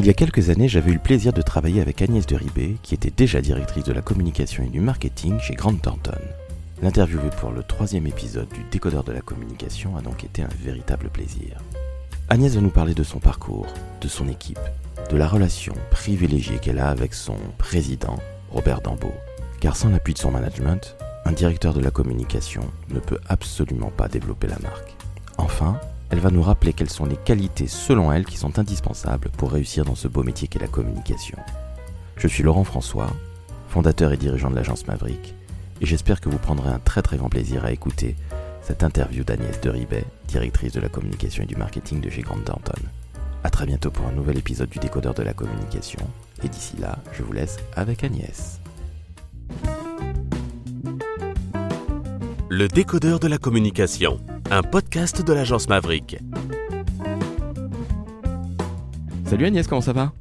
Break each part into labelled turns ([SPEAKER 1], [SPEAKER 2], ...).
[SPEAKER 1] Il y a quelques années, j'avais eu le plaisir de travailler avec Agnès de Ribé, qui était déjà directrice de la communication et du marketing chez Grant Thornton. L'interviewer pour le troisième épisode du Décodeur de la communication a donc été un véritable plaisir. Agnès va nous parler de son parcours, de son équipe, de la relation privilégiée qu'elle a avec son président, Robert Dambeau. Car sans l'appui de son management, un directeur de la communication ne peut absolument pas développer la marque. Enfin, elle va nous rappeler quelles sont les qualités selon elle qui sont indispensables pour réussir dans ce beau métier qu'est la communication. Je suis Laurent François, fondateur et dirigeant de l'agence Maverick, et j'espère que vous prendrez un très très grand plaisir à écouter cette interview d'Agnès de Ribet, directrice de la communication et du marketing de chez Grant Thornton. A très bientôt pour un nouvel épisode du décodeur de la communication, et d'ici là, je vous laisse avec Agnès.
[SPEAKER 2] Le décodeur de la communication, un podcast de l'agence Maverick.
[SPEAKER 1] Salut Agnès, comment ça va?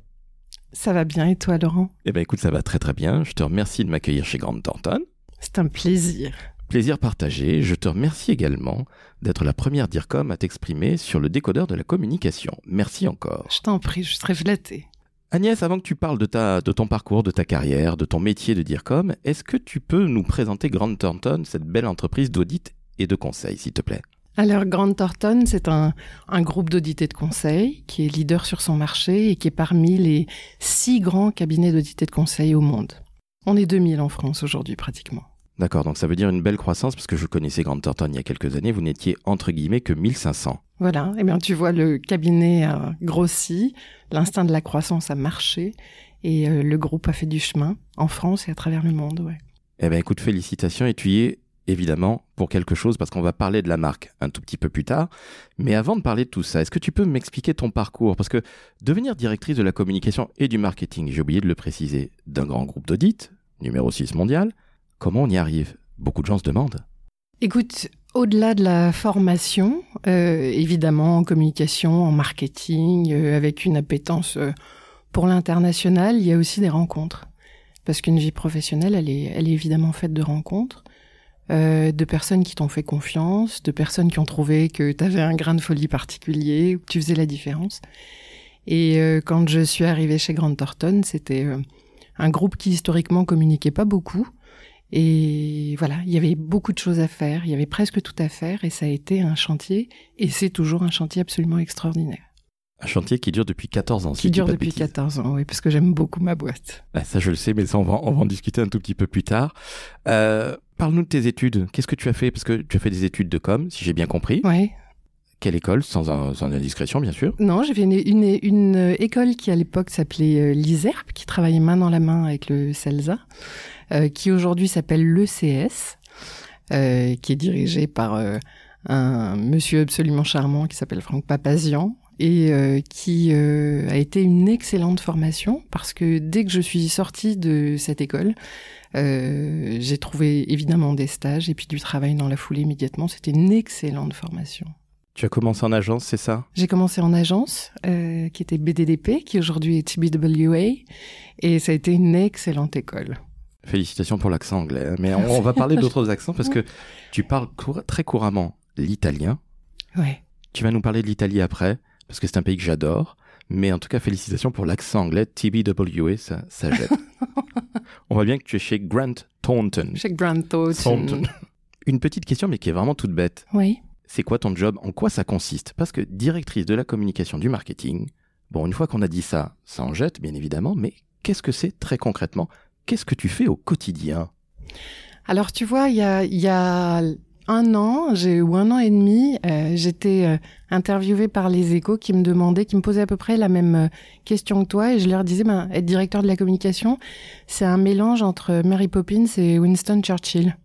[SPEAKER 3] Ça va bien et toi Laurent?
[SPEAKER 1] Eh ben écoute, ça va très très bien. Je te remercie de m'accueillir chez Grant Thornton.
[SPEAKER 3] C'est un plaisir.
[SPEAKER 1] Plaisir partagé. Je te remercie également d'être la première DIRCOM à t'exprimer sur le décodeur de la communication. Merci encore.
[SPEAKER 3] Je t'en prie, je serai flattée.
[SPEAKER 1] Agnès, avant que tu parles de, ta, de ton parcours, de ta carrière, de ton métier de DIRCOM, est-ce que tu peux nous présenter Grant Thornton, cette belle entreprise d'audit et de conseil, s'il te plaît?
[SPEAKER 3] Alors, Grant Thornton, c'est un, un, groupe d'audit et de conseil qui est leader sur son marché et qui est parmi les six grands cabinets d'audit et de conseil au monde. On est 2000 en France aujourd'hui, pratiquement.
[SPEAKER 1] D'accord, donc ça veut dire une belle croissance parce que je connaissais Grant Thornton il y a quelques années, vous n'étiez entre guillemets que 1500.
[SPEAKER 3] Voilà, et eh bien tu vois, le cabinet a grossi, l'instinct de la croissance a marché et euh, le groupe a fait du chemin en France et à travers le monde, ouais.
[SPEAKER 1] Eh bien écoute, félicitations et tu y es évidemment pour quelque chose parce qu'on va parler de la marque un tout petit peu plus tard. Mais avant de parler de tout ça, est-ce que tu peux m'expliquer ton parcours? Parce que devenir directrice de la communication et du marketing, j'ai oublié de le préciser, d'un grand groupe d'audit, numéro 6 mondial, Comment on y arrive? Beaucoup de gens se demandent.
[SPEAKER 3] Écoute, au-delà de la formation, euh, évidemment en communication, en marketing, euh, avec une appétence euh, pour l'international, il y a aussi des rencontres. Parce qu'une vie professionnelle, elle est, elle est évidemment faite de rencontres, de personnes qui t'ont fait confiance, de personnes qui ont trouvé que tu avais un grain de folie particulier, ou que tu faisais la différence. Et quand je suis arrivée chez Grant Thornton, c'était un groupe qui historiquement communiquait pas beaucoup, et voilà, il y avait beaucoup de choses à faire, il y avait presque tout à faire et ça a été un chantier et c'est toujours un chantier absolument extraordinaire.
[SPEAKER 1] Un chantier qui dure depuis 14 ans.
[SPEAKER 3] Qui dure depuis 14 ans, oui, parce que j'aime beaucoup ma boîte.
[SPEAKER 1] Ah, ça, je le sais, mais ça, on va, on va en discuter un tout petit peu plus tard. Euh, Parle-nous de tes études. Qu'est-ce que tu as fait? Parce que tu as fait des études de com, si j'ai bien compris.
[SPEAKER 3] Oui.
[SPEAKER 1] Quelle école? Sans, sans, indiscrétion, bien sûr
[SPEAKER 3] Non, j'ai fait une, une, une, école qui, à l'époque, s'appelait euh, l'ISERP, qui travaillait main dans la main avec le CELSA. Euh, qui aujourd'hui s'appelle l'ECS, euh, qui est dirigé par euh, un monsieur absolument charmant qui s'appelle Franck Papazian et qui a été une excellente formation parce que dès que je suis sortie de cette école, j'ai trouvé évidemment des stages et puis du travail dans la foulée immédiatement. C'était une excellente formation.
[SPEAKER 1] Tu as commencé en agence, c'est ça?
[SPEAKER 3] J'ai commencé en agence, qui était BDDP, qui aujourd'hui est TBWA, et ça a été une excellente école.
[SPEAKER 1] Félicitations pour l'accent anglais. Hein. Mais on, va parler d'autres accents parce que tu parles très couramment l'italien.
[SPEAKER 3] Ouais.
[SPEAKER 1] Tu vas nous parler de l'Italie après parce que c'est un pays que j'adore. Mais en tout cas, félicitations pour l'accent anglais. TBWA, ça, ça jette. on voit bien que tu es chez Grant Thornton.
[SPEAKER 3] Chez Grant Thornton.
[SPEAKER 1] Une petite question, mais qui est vraiment toute bête.
[SPEAKER 3] Oui.
[SPEAKER 1] C'est quoi ton job? En quoi ça consiste? Parce que directrice de la communication du marketing, bon, une fois qu'on a dit ça, ça en jette, bien évidemment, mais qu'est-ce que c'est très concrètement? Qu'est-ce que tu fais au quotidien?
[SPEAKER 3] Alors, tu vois, il y a, un an, j'ai ou un an et demi, euh, j'étais euh, interviewée par les Échos qui me demandaient, qui me posaient à peu près la même euh, question que toi, et je leur disais, ben, être directeur de la communication, c'est un mélange entre Mary Poppins et Winston Churchill.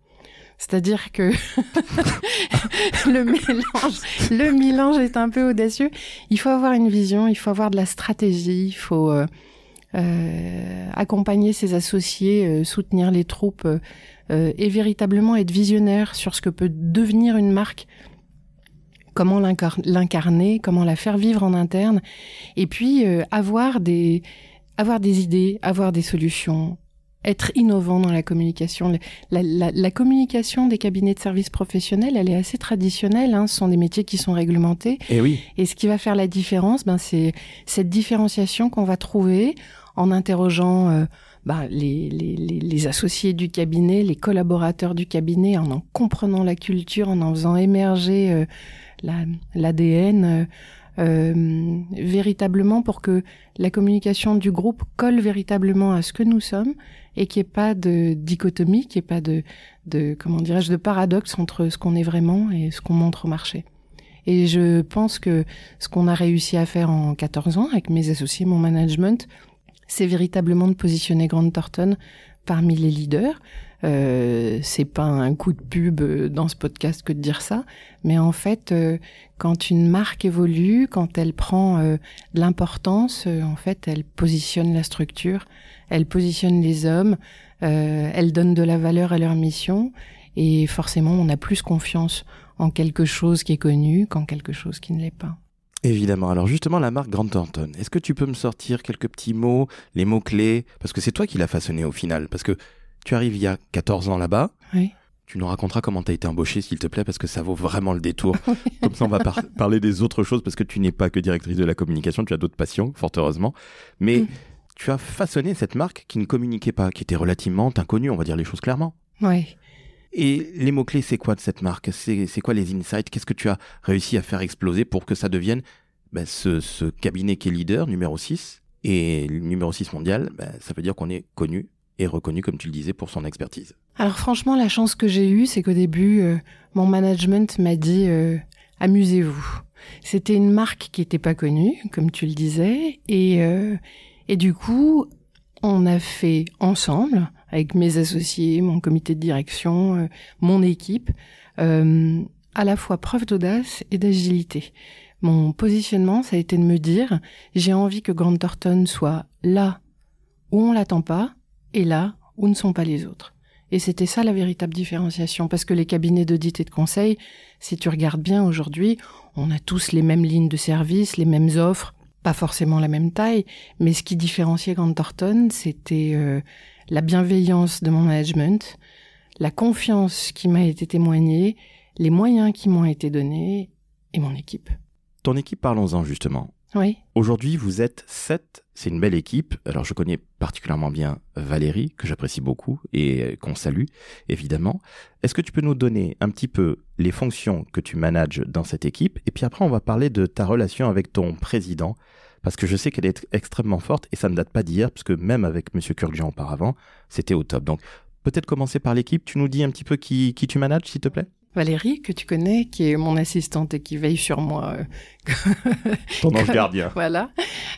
[SPEAKER 3] C'est-à-dire que le mélange, le mélange est un peu audacieux. Il faut avoir une vision, il faut avoir de la stratégie, il faut accompagner ses associés, euh, soutenir les troupes euh, et véritablement être visionnaire sur ce que peut devenir une marque comment l'incarner, comment la faire vivre en interne, et puis avoir des avoir des idées, avoir des solutions, être innovant dans la communication. La, communication des cabinets de services professionnels, elle est assez traditionnelle. Hein. Ce sont des métiers qui sont réglementés.
[SPEAKER 1] Et eh oui.
[SPEAKER 3] Et ce qui va faire la différence, ben, c'est cette différenciation qu'on va trouver en interrogeant euh, ben, les, les, les, associés du cabinet, les collaborateurs du cabinet, en en comprenant la culture, en en faisant émerger euh, l'ADN. Euh, euh, véritablement pour que la communication du groupe colle véritablement à ce que nous sommes et qu'il n'y ait pas de dichotomie, qu'il n'y ait pas de, de comment dirais-je, de paradoxe entre ce qu'on est vraiment et ce qu'on montre au marché. Et je pense que ce qu'on a réussi à faire en 14 ans avec mes associés, mon management, c'est véritablement de positionner Grant Thornton parmi les leaders. Euh, c'est pas un coup de pub dans ce podcast que de dire ça, mais en fait, euh, quand une marque évolue, quand elle prend euh, de l'importance, euh, en fait, elle positionne la structure, elle positionne les hommes, elle donne de la valeur à leur mission, et forcément, on a plus confiance en quelque chose qui est connu qu'en quelque chose qui ne l'est pas.
[SPEAKER 1] Évidemment. Alors justement, la marque Grant Thornton, est-ce que tu peux me sortir quelques petits mots, les mots-clés? Parce que c'est toi qui l'as façonné au final. Parce que tu arrives il y a 14 ans là-bas.
[SPEAKER 3] Oui.
[SPEAKER 1] Tu nous raconteras comment tu as été embauchée, s'il te plaît, parce que ça vaut vraiment le détour. Comme ça, on va parler des autres choses, parce que tu n'es pas que directrice de la communication, tu as d'autres passions, fort heureusement. Mais mm. tu as façonné cette marque qui ne communiquait pas, qui était relativement inconnue, on va dire les choses clairement.
[SPEAKER 3] Oui.
[SPEAKER 1] Et les mots-clés, c'est quoi de cette marque? C'est quoi les insights? Qu'est-ce que tu as réussi à faire exploser pour que ça devienne ben, ce, ce, cabinet qui est leader, numéro 6, et numéro 6 mondial, ben, ça veut dire qu'on est connu et reconnu, comme tu le disais, pour son expertise.
[SPEAKER 3] Alors franchement, la chance que j'ai eue, c'est qu'au début, euh, mon management m'a dit euh, amusez-vous. C'était une marque qui n'était pas connue, comme tu le disais, et, euh, et du coup, on a fait ensemble, avec mes associés, mon comité de direction, mon équipe, à la fois preuve d'audace et d'agilité. Mon positionnement, ça a été de me dire, j'ai envie que Grant Thornton soit là où on l'attend pas et là où ne sont pas les autres. Et c'était ça la véritable différenciation, parce que les cabinets d'audit et de conseil, si tu regardes bien aujourd'hui, on a tous les mêmes lignes de service, les mêmes offres, pas forcément la même taille, mais ce qui différenciait Grant Thornton, c'était euh, la bienveillance de mon management, la confiance qui m'a été témoignée, les moyens qui m'ont été donnés et mon équipe.
[SPEAKER 1] Ton équipe, parlons-en justement.
[SPEAKER 3] Oui.
[SPEAKER 1] Aujourd'hui, vous êtes sept. C'est une belle équipe. Alors, je connais particulièrement bien Valérie, que j'apprécie beaucoup et qu'on salue, évidemment. Est-ce que tu peux nous donner un petit peu les fonctions que tu manages dans cette équipe? Et puis après, on va parler de ta relation avec ton président, parce que je sais qu'elle est extrêmement forte et ça ne date pas d'hier, puisque même avec Monsieur Kurkjian auparavant, c'était au top. Donc, peut-être commencer par l'équipe. Tu nous dis un petit peu qui, qui tu manages, s'il te plaît?
[SPEAKER 3] Valérie, que tu connais, qui est mon assistante et qui veille sur moi.
[SPEAKER 1] Euh, Ton ange gardien.
[SPEAKER 3] Voilà.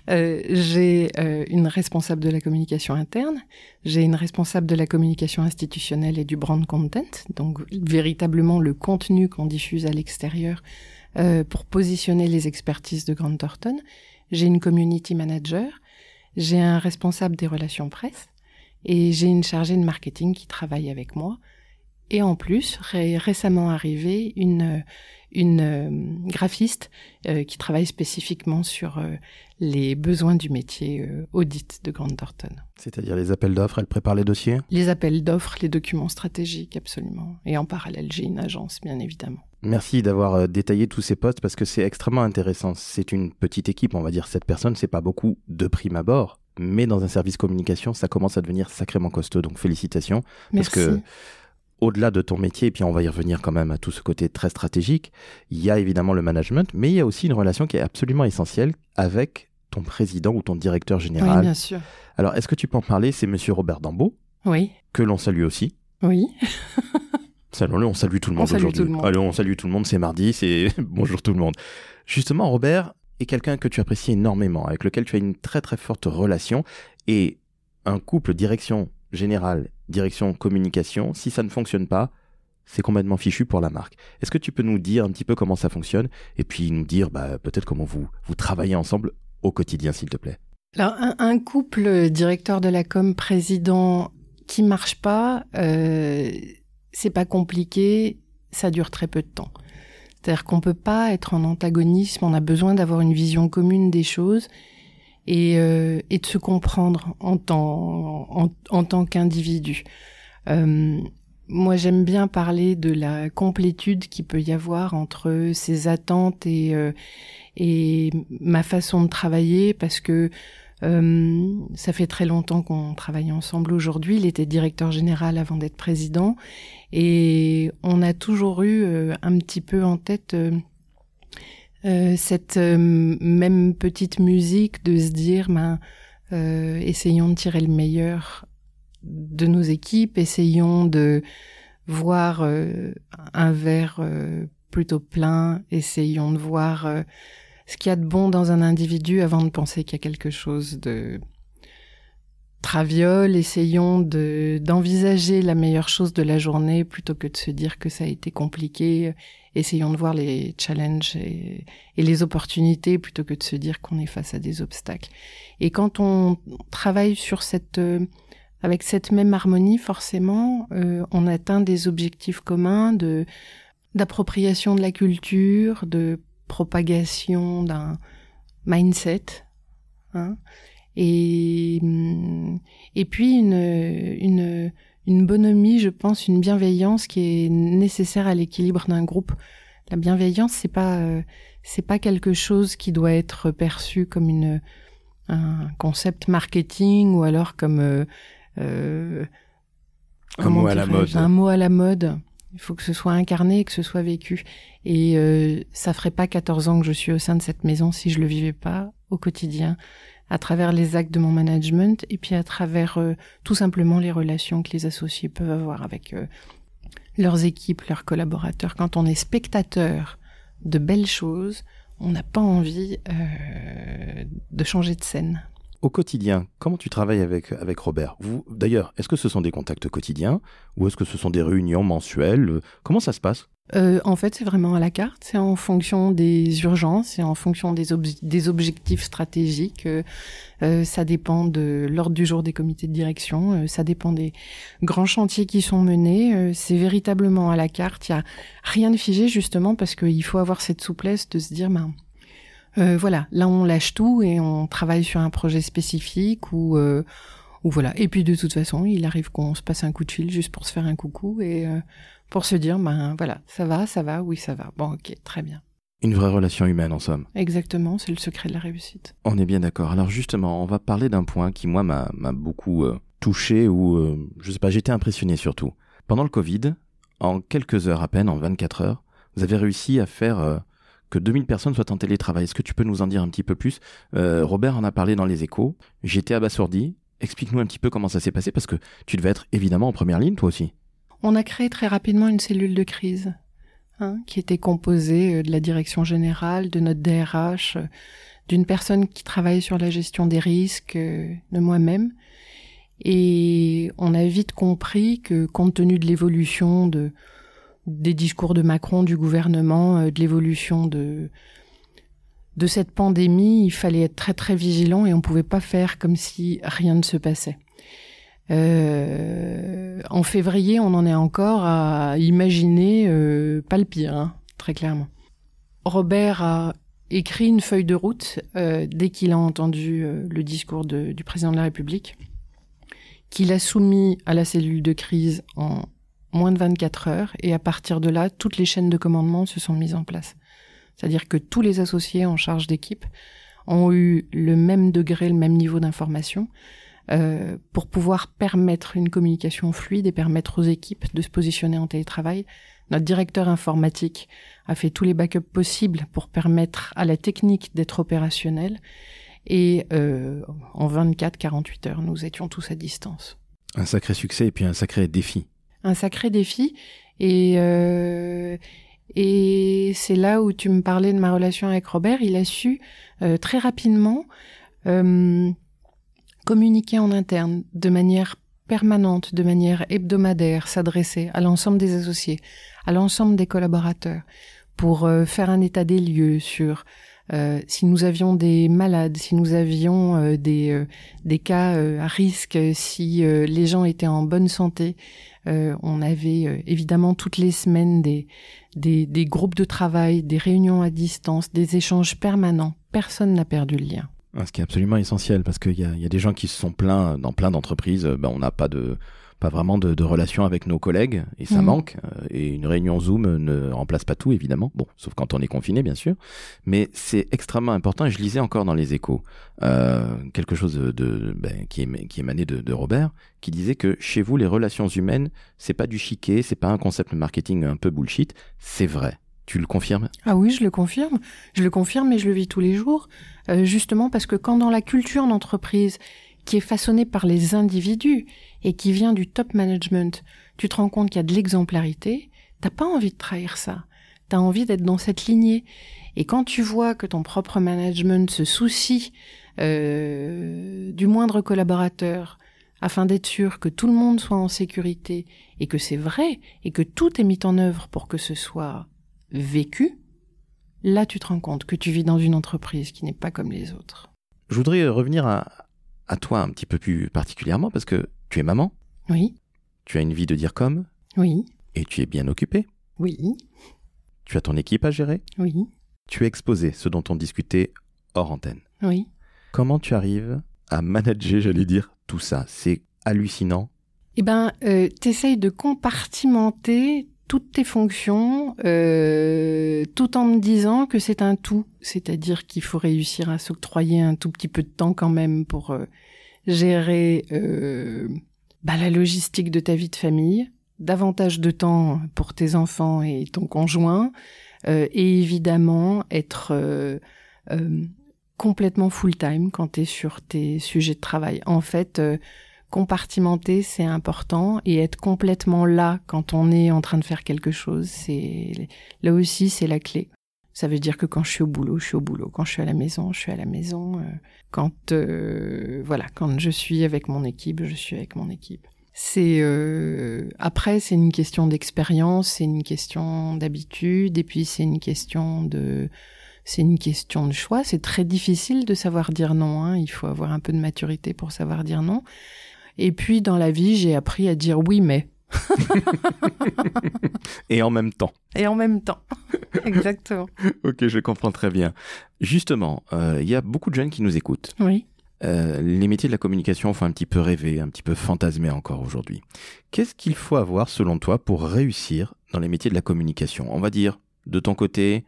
[SPEAKER 3] Euh, j'ai euh, une responsable de la communication interne, j'ai une responsable de la communication institutionnelle et du brand content, donc véritablement le contenu qu'on diffuse à l'extérieur pour positionner les expertises de Grant Thornton. J'ai une community manager, j'ai un responsable des relations presse et j'ai une chargée de marketing qui travaille avec moi et en plus, récemment arrivé une, une euh, graphiste euh, qui travaille spécifiquement sur euh, les besoins du métier audit de Grant Thornton.
[SPEAKER 1] C'est-à-dire les appels d'offres, elle prépare les dossiers?
[SPEAKER 3] Les appels d'offres, les documents stratégiques, absolument. Et en parallèle, j'ai une agence, bien évidemment.
[SPEAKER 1] Merci d'avoir détaillé tous ces postes parce que c'est extrêmement intéressant. C'est une petite équipe, on va dire cette personne, c'est pas beaucoup de prime abord, mais dans un service communication, ça commence à devenir sacrément costaud. Donc félicitations.
[SPEAKER 3] Merci.
[SPEAKER 1] Parce que au-delà de ton métier, et puis on va y revenir quand même à tout ce côté très stratégique, il y a évidemment le management, mais il y a aussi une relation qui est absolument essentielle avec ton président ou ton directeur général.
[SPEAKER 3] Oui, bien sûr.
[SPEAKER 1] Alors, est-ce que tu peux en parler? C'est Monsieur Robert Dambeau.
[SPEAKER 3] Oui.
[SPEAKER 1] Que l'on salue aussi.
[SPEAKER 3] Oui.
[SPEAKER 1] Salut, on salue tout le monde aujourd'hui. Allez, on salue tout le monde, c'est mardi, c'est bonjour tout le monde. Justement, Robert est quelqu'un que tu apprécies énormément, avec lequel tu as une très très forte relation, et un couple direction générale, direction communication, si ça ne fonctionne pas, c'est complètement fichu pour la marque. Est-ce que tu peux nous dire un petit peu comment ça fonctionne et puis nous dire bah, peut-être comment vous, vous travaillez ensemble au quotidien, s'il te plaît?
[SPEAKER 3] Alors, un, couple directeur de la com, président qui marche pas, euh, c'est pas compliqué, ça dure très peu de temps. C'est-à-dire qu'on peut pas être en antagonisme, on a besoin d'avoir une vision commune des choses et, et de se comprendre en tant, en, tant qu'individu. moi, j'aime bien parler de la complétude qui peut y avoir entre ses attentes et, et ma façon de travailler parce que euh, ça fait très longtemps qu'on travaille ensemble aujourd'hui. Il était directeur général avant d'être président. Et on a toujours eu euh, un petit peu en tête euh, cette même petite musique de se dire, ben, essayons de tirer le meilleur de nos équipes, essayons de voir un verre plutôt plein, essayons de voir ce qu'il y a de bon dans un individu avant de penser qu'il y a quelque chose de traviole. Essayons de, d'envisager la meilleure chose de la journée plutôt que de se dire que ça a été compliqué. Essayons de voir les challenges et, les opportunités plutôt que de se dire qu'on est face à des obstacles. Et quand on travaille sur cette, avec cette même harmonie, forcément, euh, on atteint des objectifs communs de, d'appropriation de la culture, de propagation d'un mindset. Hein, et, et puis une, une, une bonhomie, je pense, une bienveillance qui est nécessaire à l'équilibre d'un groupe. La bienveillance, c'est pas euh, c'est pas quelque chose qui doit être perçu comme une un concept marketing ou alors comme euh, euh
[SPEAKER 1] un mot à la mode.
[SPEAKER 3] Un mot à la mode. Il faut que ce soit incarné et que ce soit vécu. Et euh, ça ferait pas 14 ans que je suis au sein de cette maison si je le vivais pas au quotidien, à travers les actes de mon management et puis à travers euh, tout simplement les relations que les associés peuvent avoir avec euh, leurs équipes, leurs collaborateurs. Quand on est spectateur de belles choses, on n'a pas envie euh, de changer de scène
[SPEAKER 1] au quotidien, comment tu travailles avec, avec Robert? Vous, D'ailleurs, est-ce que ce sont des contacts quotidiens ou est-ce que ce sont des réunions mensuelles? Comment ça se passe?
[SPEAKER 3] Euh, en fait, c'est vraiment à la carte. C'est en fonction des urgences, c'est en fonction des, objectifs stratégiques. Euh, euh, ça dépend de l'ordre du jour des comités de direction. ça dépend des grands chantiers qui sont menés. c'est véritablement à la carte. Il y a rien de figé justement parce qu'il faut avoir cette souplesse de se dire, ben, euh, voilà, là on lâche tout et on travaille sur un projet spécifique ou euh, ou voilà. Et puis de toute façon, il arrive qu'on se passe un coup de fil juste pour se faire un coucou et euh, pour se dire, ben voilà, ça va, ça va, oui ça va. Bon, ok, très bien.
[SPEAKER 1] Une vraie relation humaine en somme.
[SPEAKER 3] Exactement, c'est le secret de la réussite.
[SPEAKER 1] On est bien d'accord. Alors justement, on va parler d'un point qui moi m'a beaucoup touché ou je sais pas, j'étais impressionné surtout. Pendant le Covid, en quelques heures à peine, en 24 heures, vous avez réussi à faire que 2000 personnes soient en télétravail. Est-ce que tu peux nous en dire un petit peu plus? Euh, Robert en a parlé dans les échos. J'étais abasourdi. Explique-nous un petit peu comment ça s'est passé parce que tu devais être évidemment en première ligne toi aussi.
[SPEAKER 3] On a créé très rapidement une cellule de crise hein, qui était composée euh, de la direction générale, de notre DRH, euh, d'une personne qui travaille sur la gestion des risques, de moi-même. Et on a vite compris que compte tenu de l'évolution de des discours de Macron, du gouvernement, euh, de l'évolution de de cette pandémie, il fallait être très très vigilant et on pouvait pas faire comme si rien ne se passait. Euh, en février, on en est encore à imaginer euh, pas le pire, hein, très clairement. Robert a écrit une feuille de route dès qu'il a entendu le discours du président de la République, qu'il a soumis à la cellule de crise en moins de 24 heures, et à partir de là, toutes les chaînes de commandement se sont mises en place. C'est-à-dire que tous les associés en charge d'équipe ont eu le même degré, le même niveau d'information, euh, pour pouvoir permettre une communication fluide et permettre aux équipes de se positionner en télétravail. Notre directeur informatique a fait tous les backups possibles pour permettre à la technique d'être opérationnelle. Et euh, en 24-48 heures, nous étions tous à distance.
[SPEAKER 1] Un sacré succès et puis un sacré défi
[SPEAKER 3] un sacré défi. Et, euh, et c'est là où tu me parlais de ma relation avec Robert. Il a su euh, très rapidement euh, communiquer en interne de manière permanente, de manière hebdomadaire, s'adresser à l'ensemble des associés, à l'ensemble des collaborateurs, pour faire un état des lieux sur euh, si nous avions des malades, si nous avions euh, des, des cas à risque, si les gens étaient en bonne santé, euh, on avait euh, évidemment toutes les semaines des, groupes de travail, des réunions à distance, des échanges permanents. Personne n'a perdu le lien.
[SPEAKER 1] Ce qui est absolument essentiel parce qu'il y, y a, des gens qui se sont plaints dans plein d'entreprises. Ben, on n'a pas de pas vraiment de, de relation avec nos collègues et ça
[SPEAKER 3] Mhm.
[SPEAKER 1] manque. Euh, Et une réunion Zoom ne remplace pas tout évidemment. Bon, sauf quand on est confiné bien sûr. Mais c'est extrêmement important. Et je lisais encore dans les Échos euh, quelque chose de, de- ben, qui, qui émanait de, de Robert, qui disait que chez vous les relations humaines c'est pas du chiquet, c'est pas un concept marketing un peu bullshit. C'est vrai. Tu le confirmes?
[SPEAKER 3] Ah oui, je le confirme. Je le confirme et je le vis tous les jours. Euh, justement parce que quand dans la culture d'entreprise qui est façonnée par les individus et qui vient du top management, tu te rends compte qu'il y a de l'exemplarité, t'as pas envie de trahir ça. T'as envie d'être dans cette lignée. Et quand tu vois que ton propre management se soucie euh, du moindre collaborateur afin d'être sûr que tout le monde soit en sécurité et que c'est vrai et que tout est mis en œuvre pour que ce soit vécu, là tu te rends compte que tu vis dans une entreprise qui n'est pas comme les autres.
[SPEAKER 1] Je voudrais revenir à, à toi un petit peu plus particulièrement parce que tu es maman,
[SPEAKER 3] Oui,
[SPEAKER 1] tu as une vie de dire comme
[SPEAKER 3] oui,
[SPEAKER 1] et tu es bien occupée.
[SPEAKER 3] oui,
[SPEAKER 1] Tu as ton équipe à gérer.
[SPEAKER 3] oui,
[SPEAKER 1] Tu es exposé, ce dont on discutait hors antenne.
[SPEAKER 3] oui.
[SPEAKER 1] Comment tu arrives à manager, j'allais dire, tout ça? C'est hallucinant.
[SPEAKER 3] Eh ben, euh, t'essayes de compartimenter toutes tes fonctions, euh, tout en me disant que c'est un tout. C'est-à-dire qu'il faut réussir à s'octroyer un tout petit peu de temps quand même pour euh, gérer euh, bah, la logistique de ta vie de famille, davantage de temps pour tes enfants et ton conjoint, euh, et évidemment être complètement full-time quand tu es sur tes sujets de travail. En fait, compartimenter, c'est important, et être complètement là quand on est en train de faire quelque chose, c'est là aussi c'est la clé. Ça veut dire que quand je suis au boulot, je suis au boulot. Quand je suis à la maison, je suis à la maison. Euh, Quand euh, voilà, quand je suis avec mon équipe, je suis avec mon équipe. C'est euh, après, c'est une question d'expérience, c'est une question d'habitude, et puis c'est une question de c'est une question de choix. C'est très difficile de savoir dire non. Hein. Il faut avoir un peu de maturité pour savoir dire non. Et puis dans la vie, j'ai appris à dire oui, mais.
[SPEAKER 1] Et en même temps.
[SPEAKER 3] Et en même temps. Exactement.
[SPEAKER 1] Ok, je comprends très bien. Justement, euh, il y a beaucoup de jeunes qui nous écoutent.
[SPEAKER 3] Oui.
[SPEAKER 1] Euh, les métiers de la communication font un petit peu rêver, un petit peu fantasmer encore aujourd'hui. Qu'est-ce qu'il faut avoir selon toi pour réussir dans les métiers de la communication? On va dire de ton côté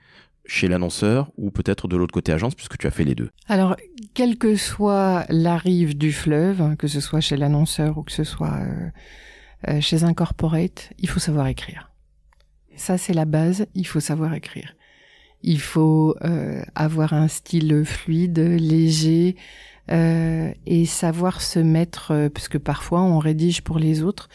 [SPEAKER 1] chez l'annonceur ou peut-être de l'autre côté agence puisque tu as fait les deux?
[SPEAKER 3] Alors, quelle que soit la rive du fleuve, hein, que ce soit chez l'annonceur ou que ce soit euh, euh, chez un corporate, il faut savoir écrire. Ça, c'est la base, il faut savoir écrire. Il faut euh, avoir un style fluide, léger, et savoir se mettre, parce que parfois on rédige pour les autres,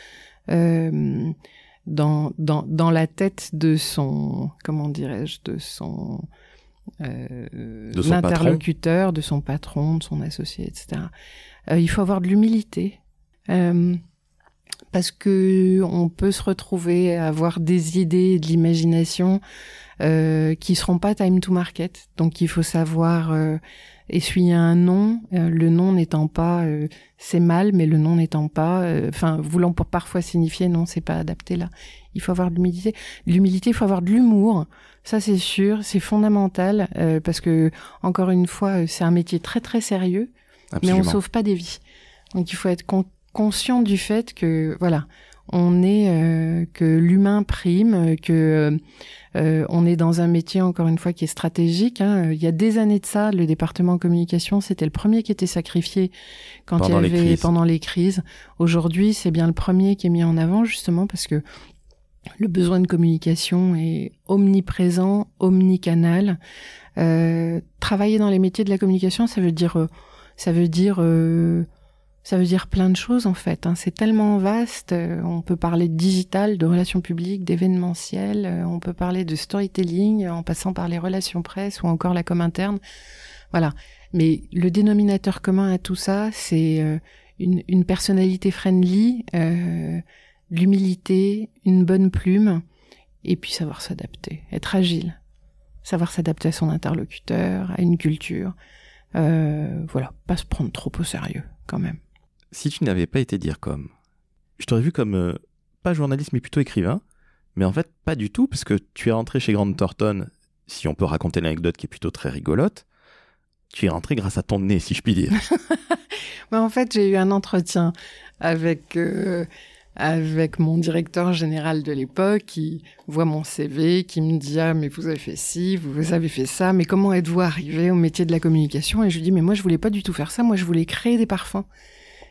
[SPEAKER 3] dans, dans, dans la tête de son, comment dirais-je, de son, euh,
[SPEAKER 1] De son patron.
[SPEAKER 3] l'interlocuteur, de son patron, de son associé, etc. Euh, il faut avoir de l'humilité. Euh, parce que on peut se retrouver à avoir des idées, de l'imagination qui seront pas time to market. Donc il faut savoir essuyer un nom, euh, le nom n'étant pas euh, c'est mal, mais le nom n'étant pas, euh, enfin voulant pour parfois signifier non c'est pas adapté là. Il faut avoir de l'humilité. L'humilité, il faut avoir de l'humour. Ça c'est sûr, c'est fondamental parce que encore une fois, c'est un métier très très sérieux
[SPEAKER 1] Absolument.
[SPEAKER 3] mais on sauve pas des vies. Donc il faut être con- conscient du fait que voilà, on est euh, que l'humain prime, que euh, on est dans un métier encore une fois qui est stratégique. hein. Il y a des années de ça, le département communication, c'était le premier qui était sacrifié quand
[SPEAKER 1] Pendant
[SPEAKER 3] il
[SPEAKER 1] les
[SPEAKER 3] y avait
[SPEAKER 1] crises.
[SPEAKER 3] pendant les crises. Aujourd'hui, c'est bien le premier qui est mis en avant justement parce que le besoin de communication est omniprésent, omnicanal. Euh, travailler dans les métiers de la communication, ça veut dire, euh, ça veut dire, euh, ça veut dire plein de choses en fait. hein. C'est tellement vaste. euh, on peut parler de digital, de relations publiques, d'événementiel. euh, on peut parler de storytelling euh, en passant par les relations presse ou encore la com interne. Voilà. Mais le dénominateur commun à tout ça, c'est une, personnalité friendly, l'humilité, une bonne plume, et puis savoir s'adapter, être agile, savoir s'adapter à son interlocuteur, à une culture. Voilà, pas se prendre trop au sérieux quand même.
[SPEAKER 1] Si tu n'avais pas été dire comme, je t'aurais vu comme euh, pas journaliste mais plutôt écrivain, mais en fait pas du tout parce que tu es rentré chez Grant Thornton, si on peut raconter l'anecdote qui est plutôt très rigolote, tu es rentré grâce à ton nez, si je puis dire.
[SPEAKER 3] en fait, j'ai eu un entretien avec euh, avec mon directeur général de l'époque qui voit mon CV, qui me dit ah mais vous avez fait ci, vous avez fait ça, mais comment êtes-vous arrivé au métier de la communication? Et je lui dis mais moi je voulais pas du tout faire ça, moi je voulais créer des parfums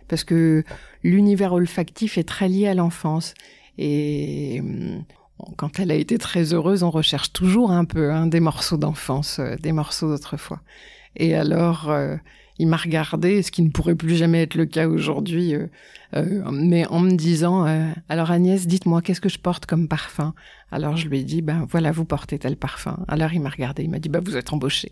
[SPEAKER 3] parce que l'univers olfactif est très lié à l'enfance et hum, quand elle a été très heureuse, on recherche toujours un peu hein, des morceaux d'enfance, euh, des morceaux d'autrefois. Et alors, euh, il m'a regardé, ce qui ne pourrait plus jamais être le cas aujourd'hui, euh, mais en me disant alors Agnès, dites-moi qu'est-ce que je porte comme parfum? Alors je lui ai dit ben voilà, vous portez tel parfum. Alors il m'a regardé, il m'a dit bah vous êtes embauché.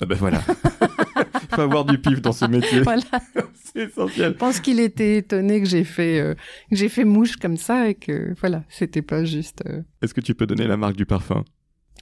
[SPEAKER 1] Ah ben voilà. Il faut avoir du pif dans ce métier. Voilà. C'est essentiel.
[SPEAKER 3] Je pense qu'il était étonné que j'ai fait que j'ai fait mouche comme ça et que voilà, c'était pas juste.
[SPEAKER 1] Est-ce que tu peux donner la marque du parfum?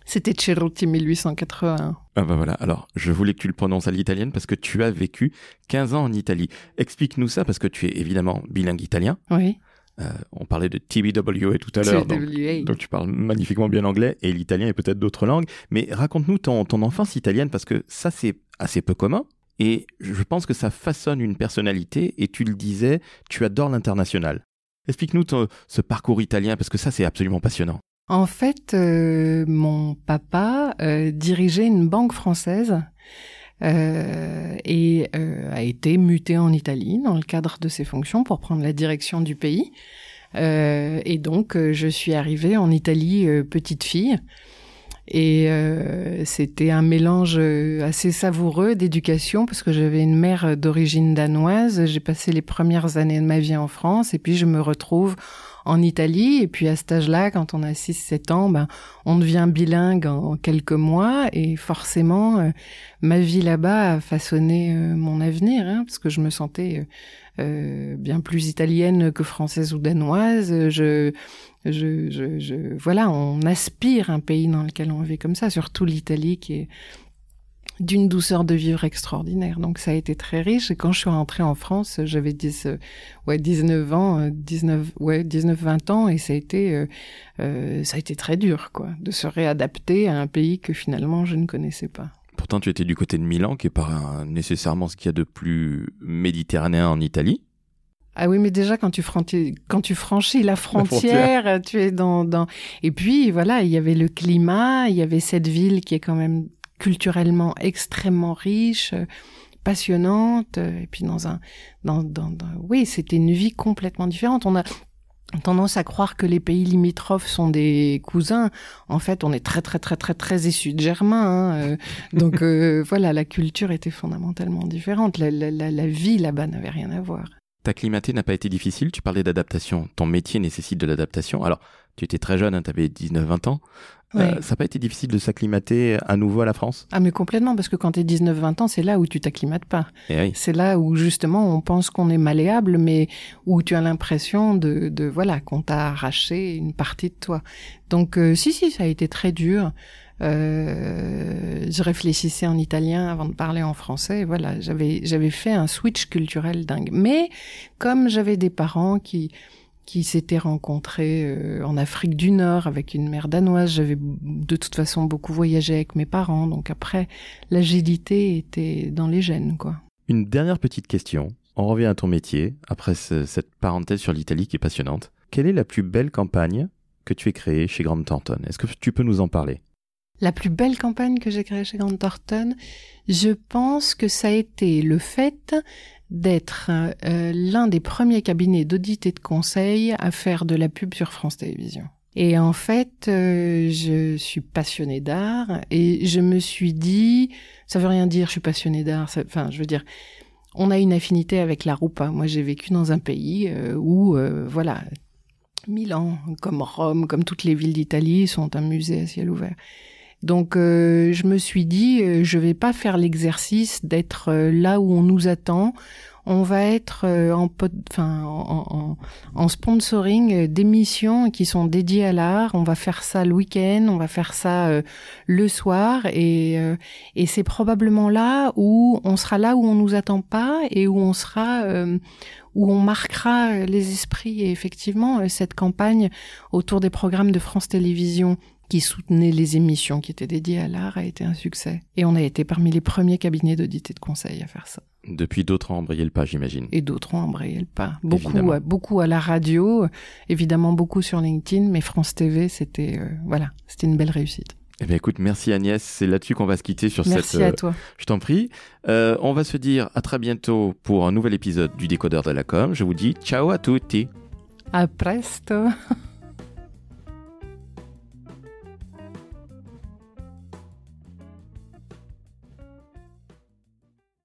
[SPEAKER 3] c'était Ceruti 1881.
[SPEAKER 1] Ah bah voilà, alors je voulais que tu le prononces à l'italienne parce que tu as vécu 15 ans en Italie. Explique-nous ça parce que tu es évidemment bilingue italien.
[SPEAKER 3] Oui.
[SPEAKER 1] Euh, on parlait de TBWA tout à l'heure, donc, donc, tu parles magnifiquement bien anglais et l'italien et peut-être d'autres langues. Mais raconte-nous ton, ton enfance italienne parce que ça c'est assez peu commun. Et je pense que ça façonne une personnalité et tu le disais, tu adores l'international. Explique-nous ce parcours italien parce que ça c'est absolument passionnant.
[SPEAKER 3] En fait, euh, mon papa euh, dirigeait une banque française euh, et a été muté en Italie dans le cadre de ses fonctions pour prendre la direction du pays. et donc, je suis arrivée en Italie petite fille. Et c'était un mélange assez savoureux d'éducation parce que j'avais une mère d'origine danoise. J'ai passé les premières années de ma vie en France et puis je me retrouve en Italie. Et puis à cet âge-là, quand on a 6-7 ans, ben, on devient bilingue en, quelques mois. Et forcément, euh, ma vie là-bas a façonné euh, mon avenir, hein, parce que je me sentais euh, bien plus italienne que française ou danoise. Je, je, je, je, voilà, on aspire un pays dans lequel on vit comme ça, surtout l'Italie qui est d'une douceur de vivre extraordinaire. Donc ça a été très riche. Et quand je suis rentrée en France, j'avais 10, euh, ouais, 19 ans, 19, euh, ouais, 19, 20 ans, et ça a été, euh, euh, ça a été très dur, quoi, de se réadapter à un pays que finalement je ne connaissais pas.
[SPEAKER 1] Pourtant, tu étais du côté de Milan, qui est pas nécessairement ce qu'il y a de plus méditerranéen en Italie.
[SPEAKER 3] Ah oui, mais déjà quand tu franchis, quand tu franchis la frontière, la frontière, tu es dans, dans. Et puis voilà, il y avait le climat, il y avait cette ville qui est quand même culturellement extrêmement riche, passionnante, et puis dans un, dans, dans, oui, c'était une vie complètement différente. On a tendance à croire que les pays limitrophes sont des cousins. En fait, on est très très très très très issus de germain. Hein, euh. donc euh, voilà, la culture était fondamentalement différente. La, la, la, la vie là-bas n'avait rien à voir.
[SPEAKER 1] T'acclimater n'a pas été difficile. Tu parlais d'adaptation. Ton métier nécessite de l'adaptation. Alors, tu étais très jeune, hein, tu avais 19-20 ans. Euh, ça n'a pas été difficile de s'acclimater à nouveau à la France?
[SPEAKER 3] Ah mais complètement, parce que quand tu es 19-20 ans, c'est là où tu t'acclimates pas.
[SPEAKER 1] Eh
[SPEAKER 3] c'est là où justement on pense qu'on est malléable, mais où tu as l'impression de, de, voilà qu'on t'a arraché une partie de toi. Donc euh, si si, ça a été très dur. Euh, je réfléchissais en italien avant de parler en français. Voilà, j'avais j'avais fait un switch culturel dingue. Mais comme j'avais des parents qui qui s'étaient rencontrés euh, en Afrique du Nord avec une mère danoise. J'avais de toute façon beaucoup voyagé avec mes parents, donc après, l'agilité était dans les gènes, quoi.
[SPEAKER 1] Une dernière petite question. On revient à ton métier, après cette parenthèse sur l'Italie qui est passionnante. Quelle est la plus belle campagne que tu aies créée chez Grant Thornton Est-ce que tu peux nous en parler?
[SPEAKER 3] La plus belle campagne que j'ai créée chez Grant Thornton, je pense que ça a été le fait d'être euh, l'un des premiers cabinets d'audit et de conseil à faire de la pub sur France Télévisions. Et en fait, euh, je suis passionnée d'art et je me suis dit, ça veut rien dire, je suis passionnée d'art. Enfin, je veux dire, on a une affinité avec la roupa. Moi, j'ai vécu dans un pays euh, où, voilà, Milan, comme Rome, comme toutes les villes d'Italie, sont un musée à ciel ouvert. Donc euh, je me suis dit, euh, je vais pas faire l'exercice d'être euh, là où on nous attend. On va être en, enfin, en, en, sponsoring d'émissions qui sont dédiées à l'art. On va faire ça le week-end, on va faire ça le soir, et, et c'est probablement là où on sera là où on nous attend pas et où on sera où on marquera les esprits. Et effectivement, cette campagne autour des programmes de France Télévisions qui soutenait les émissions qui étaient dédiées à l'art a été un succès. Et on a été parmi les premiers cabinets d'audit et de conseil à faire ça.
[SPEAKER 1] Depuis, d'autres ont embrayé le pas, j'imagine.
[SPEAKER 3] Et d'autres ont embrayé le pas. Beaucoup, à, beaucoup à la radio, évidemment beaucoup sur LinkedIn, mais France TV, c'était euh, voilà, c'était une belle réussite.
[SPEAKER 1] Eh bien, écoute, merci Agnès. C'est là-dessus qu'on va se quitter sur
[SPEAKER 3] cette. Merci à toi.
[SPEAKER 1] je t'en prie. Euh, on va se dire à très bientôt pour un nouvel épisode du Décodeur de la com. Je vous dis ciao à tutti.
[SPEAKER 3] À presto.